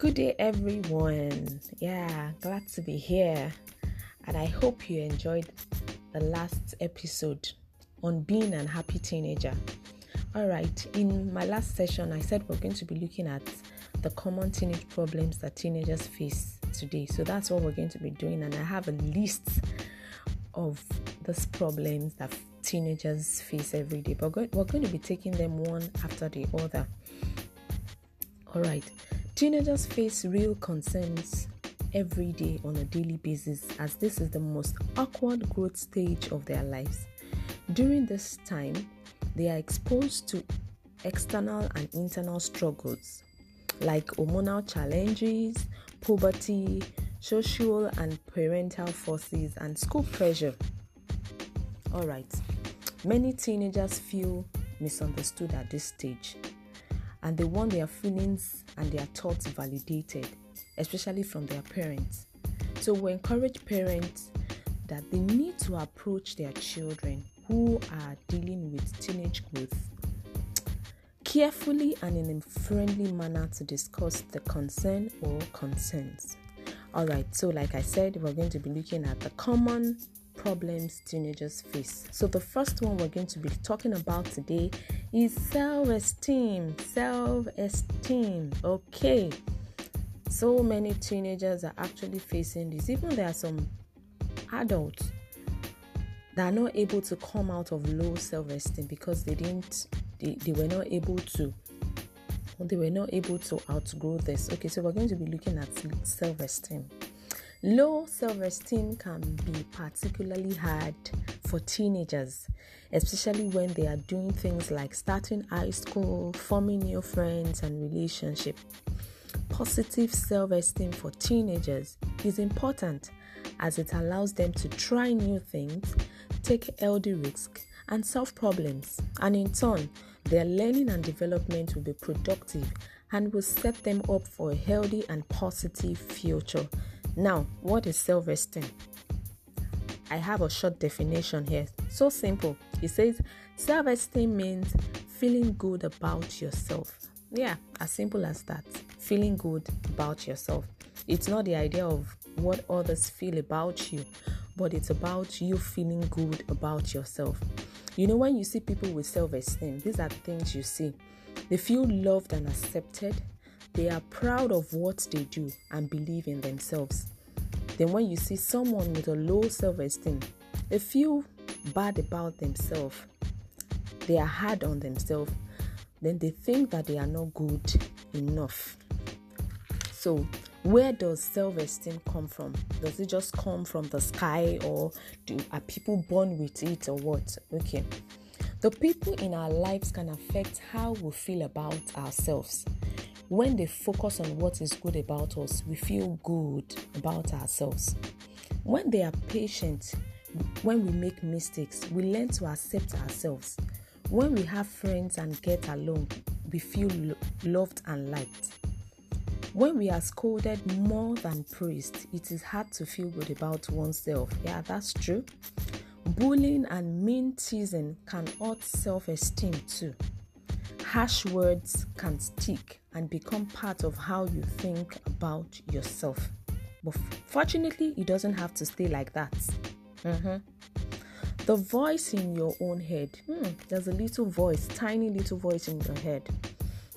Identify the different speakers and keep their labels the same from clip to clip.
Speaker 1: Good day, everyone. Yeah, glad to be here. And I hope you enjoyed the last episode on being an happy teenager. All right, in my last session, I said we're going to be looking at the common teenage problems that teenagers face today. So that's what we're going to be doing. And I have a list of these problems that teenagers face every day. But we're going to be taking them one after the other. All right. Teenagers face real concerns every day on a daily basis as this is the most awkward growth stage of their lives. During this time, they are exposed to external and internal struggles like hormonal challenges, puberty, social and parental forces, and school pressure. All right, many teenagers feel misunderstood at this stage and they want their feelings and their thoughts validated, especially from their parents. So, we encourage parents that they need to approach their children who are dealing with teenage growth carefully and in a friendly manner to discuss the concern or concerns. All right, so like I said, we're going to be looking at the common problems teenagers face. So, the first one we're going to be talking about today is self esteem. Self esteem. Okay. So many teenagers are actually facing this. Even there are some adults that are not able to come out of low self esteem because they didn't, they, they were not able to they were not able to outgrow this. Okay, so we're going to be looking at self esteem. Low self esteem can be particularly hard for teenagers, especially when they are doing things like starting high school, forming new friends, and relationships. Positive self esteem for teenagers is important as it allows them to try new things, take healthy risks, and solve problems. And in turn, their learning and development will be productive and will set them up for a healthy and positive future now, what is self esteem? I have a short definition here. So simple. It says self esteem means feeling good about yourself. Yeah, as simple as that. Feeling good about yourself. It's not the idea of what others feel about you, but it's about you feeling good about yourself. You know, when you see people with self esteem, these are the things you see. They feel loved and accepted, they are proud of what they do and believe in themselves. Then, when you see someone with a low self esteem, they feel bad about themselves, they are hard on themselves, then they think that they are not good enough. So, where does self esteem come from? Does it just come from the sky, or do, are people born with it, or what? Okay. The people in our lives can affect how we feel about ourselves when they focus on what is good about us, we feel good about ourselves. When they are patient, when we make mistakes, we learn to accept ourselves. When we have friends and get along, we feel lo- loved and liked. When we are scolded more than praised, it is hard to feel good about oneself. Yeah, that's true. Bullying and mean teasing can hurt self esteem too. Harsh words can stick and become part of how you think about yourself. But fortunately, it doesn't have to stay like that. Mm-hmm. The voice in your own head, hmm, there's a little voice, tiny little voice in your head,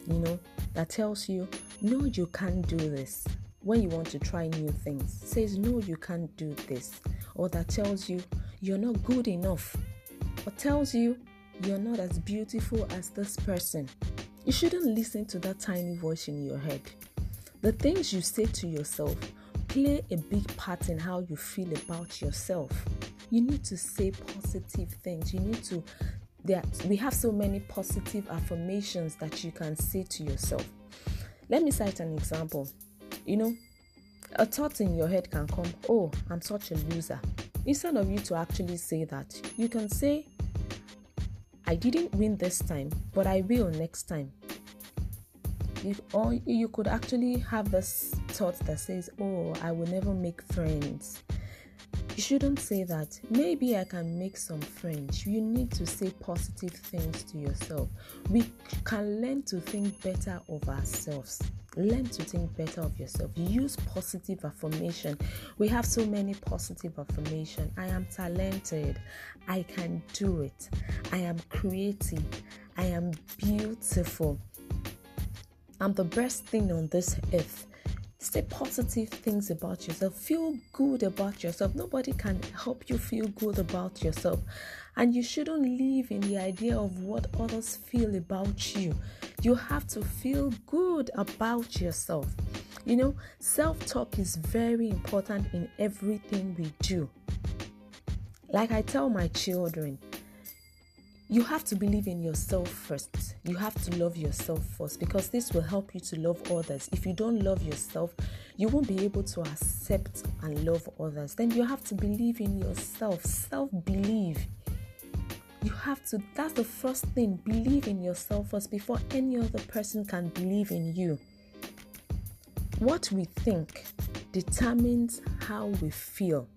Speaker 1: you know, that tells you, no, you can't do this. When you want to try new things, says, no, you can't do this. Or that tells you, you're not good enough. Or tells you, you're not as beautiful as this person. You shouldn't listen to that tiny voice in your head. The things you say to yourself play a big part in how you feel about yourself. You need to say positive things. You need to there we have so many positive affirmations that you can say to yourself. Let me cite an example. You know, a thought in your head can come, "Oh, I'm such a loser." Instead of you to actually say that, you can say, I didn't win this time, but I will next time. You, or you could actually have this thought that says, Oh, I will never make friends. You shouldn't say that. Maybe I can make some friends. You need to say positive things to yourself. We can learn to think better of ourselves. Learn to think better of yourself. Use positive affirmation. We have so many positive affirmation. I am talented. I can do it. I am creative. I am beautiful. I'm the best thing on this earth. Say positive things about yourself. Feel good about yourself. Nobody can help you feel good about yourself. And you shouldn't live in the idea of what others feel about you. You have to feel good about yourself. You know, self talk is very important in everything we do. Like I tell my children, you have to believe in yourself first. You have to love yourself first because this will help you to love others. If you don't love yourself, you won't be able to accept and love others. Then you have to believe in yourself. Self believe. You have to, that's the first thing. Believe in yourself first before any other person can believe in you. What we think determines how we feel,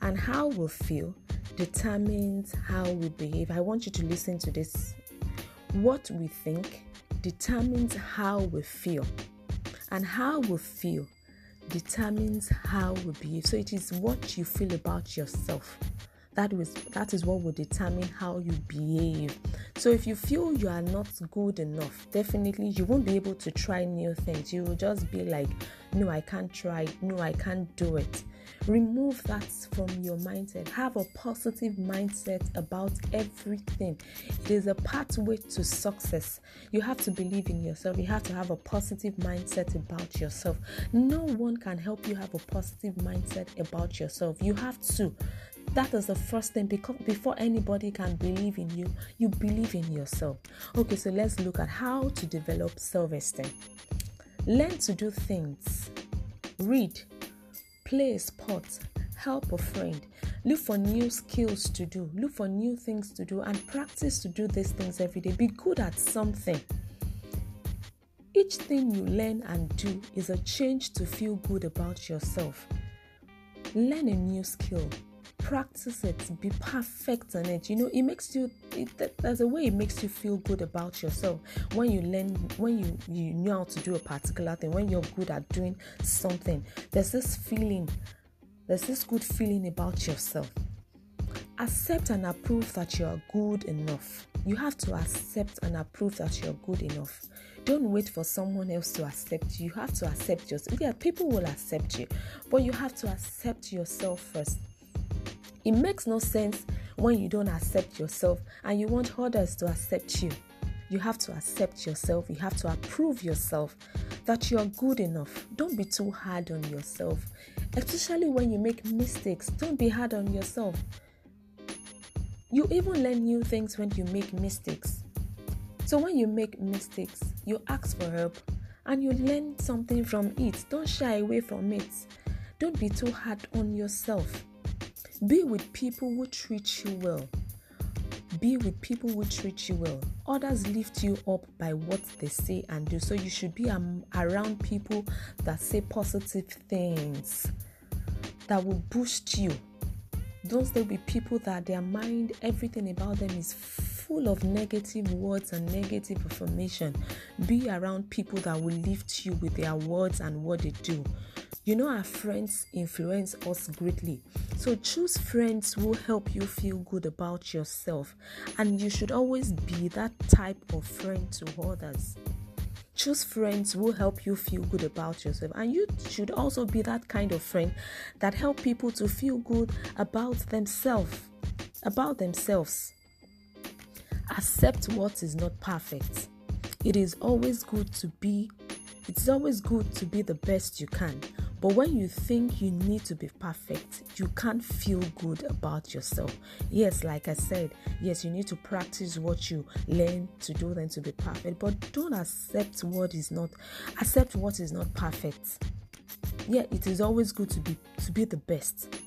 Speaker 1: and how we feel determines how we behave. I want you to listen to this. What we think determines how we feel, and how we feel determines how we behave. So it is what you feel about yourself. That is that is what will determine how you behave. So if you feel you are not good enough, definitely you won't be able to try new things. You will just be like, no, I can't try, no, I can't do it. Remove that from your mindset. Have a positive mindset about everything. It is a pathway to success. You have to believe in yourself. You have to have a positive mindset about yourself. No one can help you have a positive mindset about yourself. You have to. That is the first thing because before anybody can believe in you, you believe in yourself. Okay, so let's look at how to develop self esteem. Learn to do things. Read, play a sport, help a friend, look for new skills to do, look for new things to do, and practice to do these things every day. Be good at something. Each thing you learn and do is a change to feel good about yourself. Learn a new skill, practice it, be perfect on it. You know, it makes you. It, there's a way it makes you feel good about yourself when you learn, when you you know how to do a particular thing, when you're good at doing something. There's this feeling, there's this good feeling about yourself. Accept and approve that you are good enough. You have to accept and approve that you're good enough. Don't wait for someone else to accept you. You have to accept yourself. Yeah, people will accept you, but you have to accept yourself first. It makes no sense when you don't accept yourself and you want others to accept you. You have to accept yourself, you have to approve yourself that you are good enough. Don't be too hard on yourself, especially when you make mistakes. Don't be hard on yourself. You even learn new things when you make mistakes. So, when you make mistakes, you ask for help and you learn something from it. Don't shy away from it. Don't be too hard on yourself. Be with people who treat you well. Be with people who treat you well. Others lift you up by what they say and do. So you should be um, around people that say positive things that will boost you. Don't stay with people that their mind, everything about them is full of negative words and negative information. Be around people that will lift you with their words and what they do. You know, our friends influence us greatly. So choose friends who help you feel good about yourself, and you should always be that type of friend to others. Choose friends who help you feel good about yourself, and you should also be that kind of friend that help people to feel good about themselves. About themselves. Accept what is not perfect. It is always good to be it's always good to be the best you can but when you think you need to be perfect, you can't feel good about yourself. Yes, like I said, yes, you need to practice what you learn to do then to be perfect, but don't accept what is not accept what is not perfect. Yeah, it is always good to be to be the best.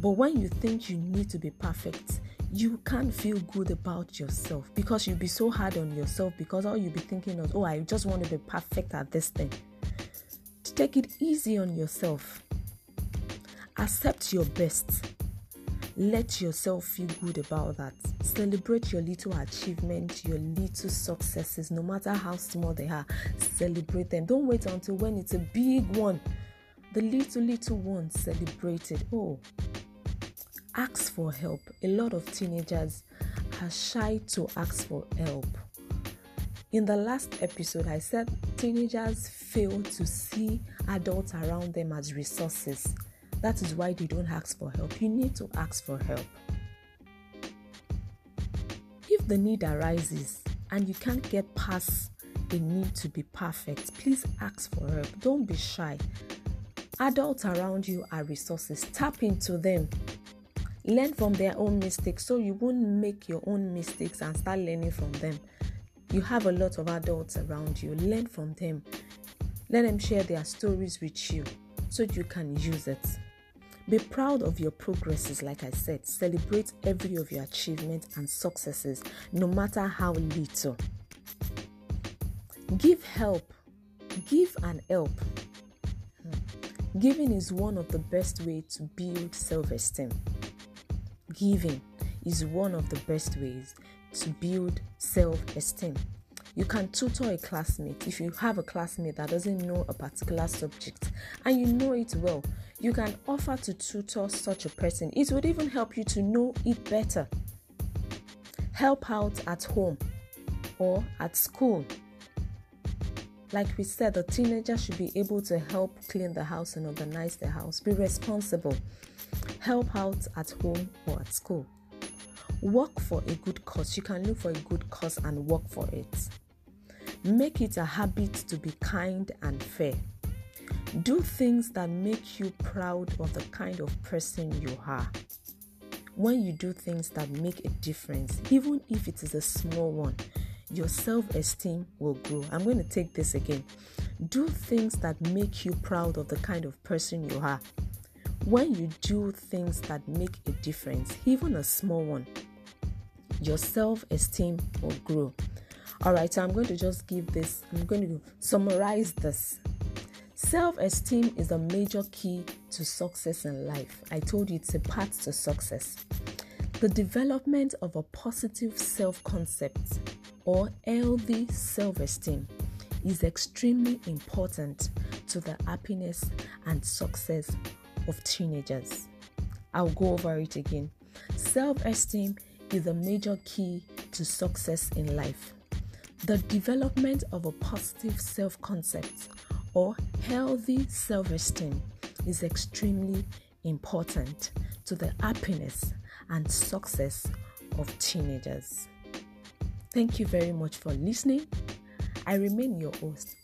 Speaker 1: But when you think you need to be perfect, you can't feel good about yourself because you'll be so hard on yourself because all you'll be thinking is, oh, I just want to be perfect at this thing. Take it easy on yourself. Accept your best. Let yourself feel good about that. Celebrate your little achievements, your little successes, no matter how small they are. Celebrate them. Don't wait until when it's a big one. The little, little ones celebrate it. Oh, ask for help. A lot of teenagers are shy to ask for help. In the last episode, I said teenagers fail to see adults around them as resources. That is why they don't ask for help. You need to ask for help. If the need arises and you can't get past the need to be perfect, please ask for help. Don't be shy. Adults around you are resources. Tap into them. Learn from their own mistakes so you won't make your own mistakes and start learning from them. You have a lot of adults around you. Learn from them. Let them share their stories with you so you can use it. Be proud of your progresses, like I said. Celebrate every of your achievements and successes, no matter how little. Give help. Give and help. Hmm. Giving is one of the best ways to build self esteem. Giving is one of the best ways to build self esteem. You can tutor a classmate if you have a classmate that doesn't know a particular subject and you know it well. You can offer to tutor such a person. It would even help you to know it better. Help out at home or at school. Like we said, the teenager should be able to help clean the house and organize the house. Be responsible. Help out at home or at school. Work for a good cause. You can look for a good cause and work for it. Make it a habit to be kind and fair. Do things that make you proud of the kind of person you are. When you do things that make a difference, even if it is a small one, your self esteem will grow. I'm going to take this again. Do things that make you proud of the kind of person you are. When you do things that make a difference, even a small one, your self esteem will grow. All right, so I'm going to just give this, I'm going to summarize this. Self esteem is a major key to success in life. I told you it's a path to success. The development of a positive self concept or healthy self esteem is extremely important to the happiness and success of teenagers. I'll go over it again. Self esteem is a major key to success in life. The development of a positive self concept or healthy self esteem is extremely important to the happiness and success of teenagers. Thank you very much for listening. I remain your host,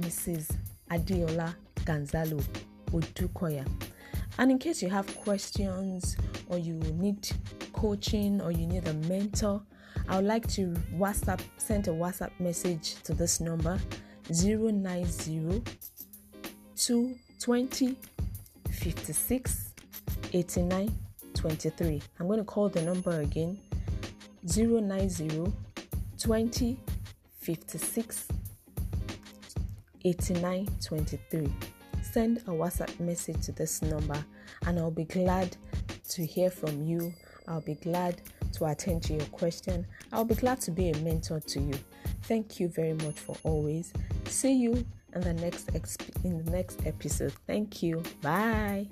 Speaker 1: Mrs. Adeola Gonzalo Odukoya. And in case you have questions or you need coaching or you need a mentor, I would like to WhatsApp send a WhatsApp message to this number 090 220 56 89 23. I'm going to call the number again 090 20 56 89 23. Send a WhatsApp message to this number and I'll be glad to hear from you I'll be glad to attend to your question. I'll be glad to be a mentor to you. Thank you very much for always. See you in the next exp- in the next episode. Thank you. Bye.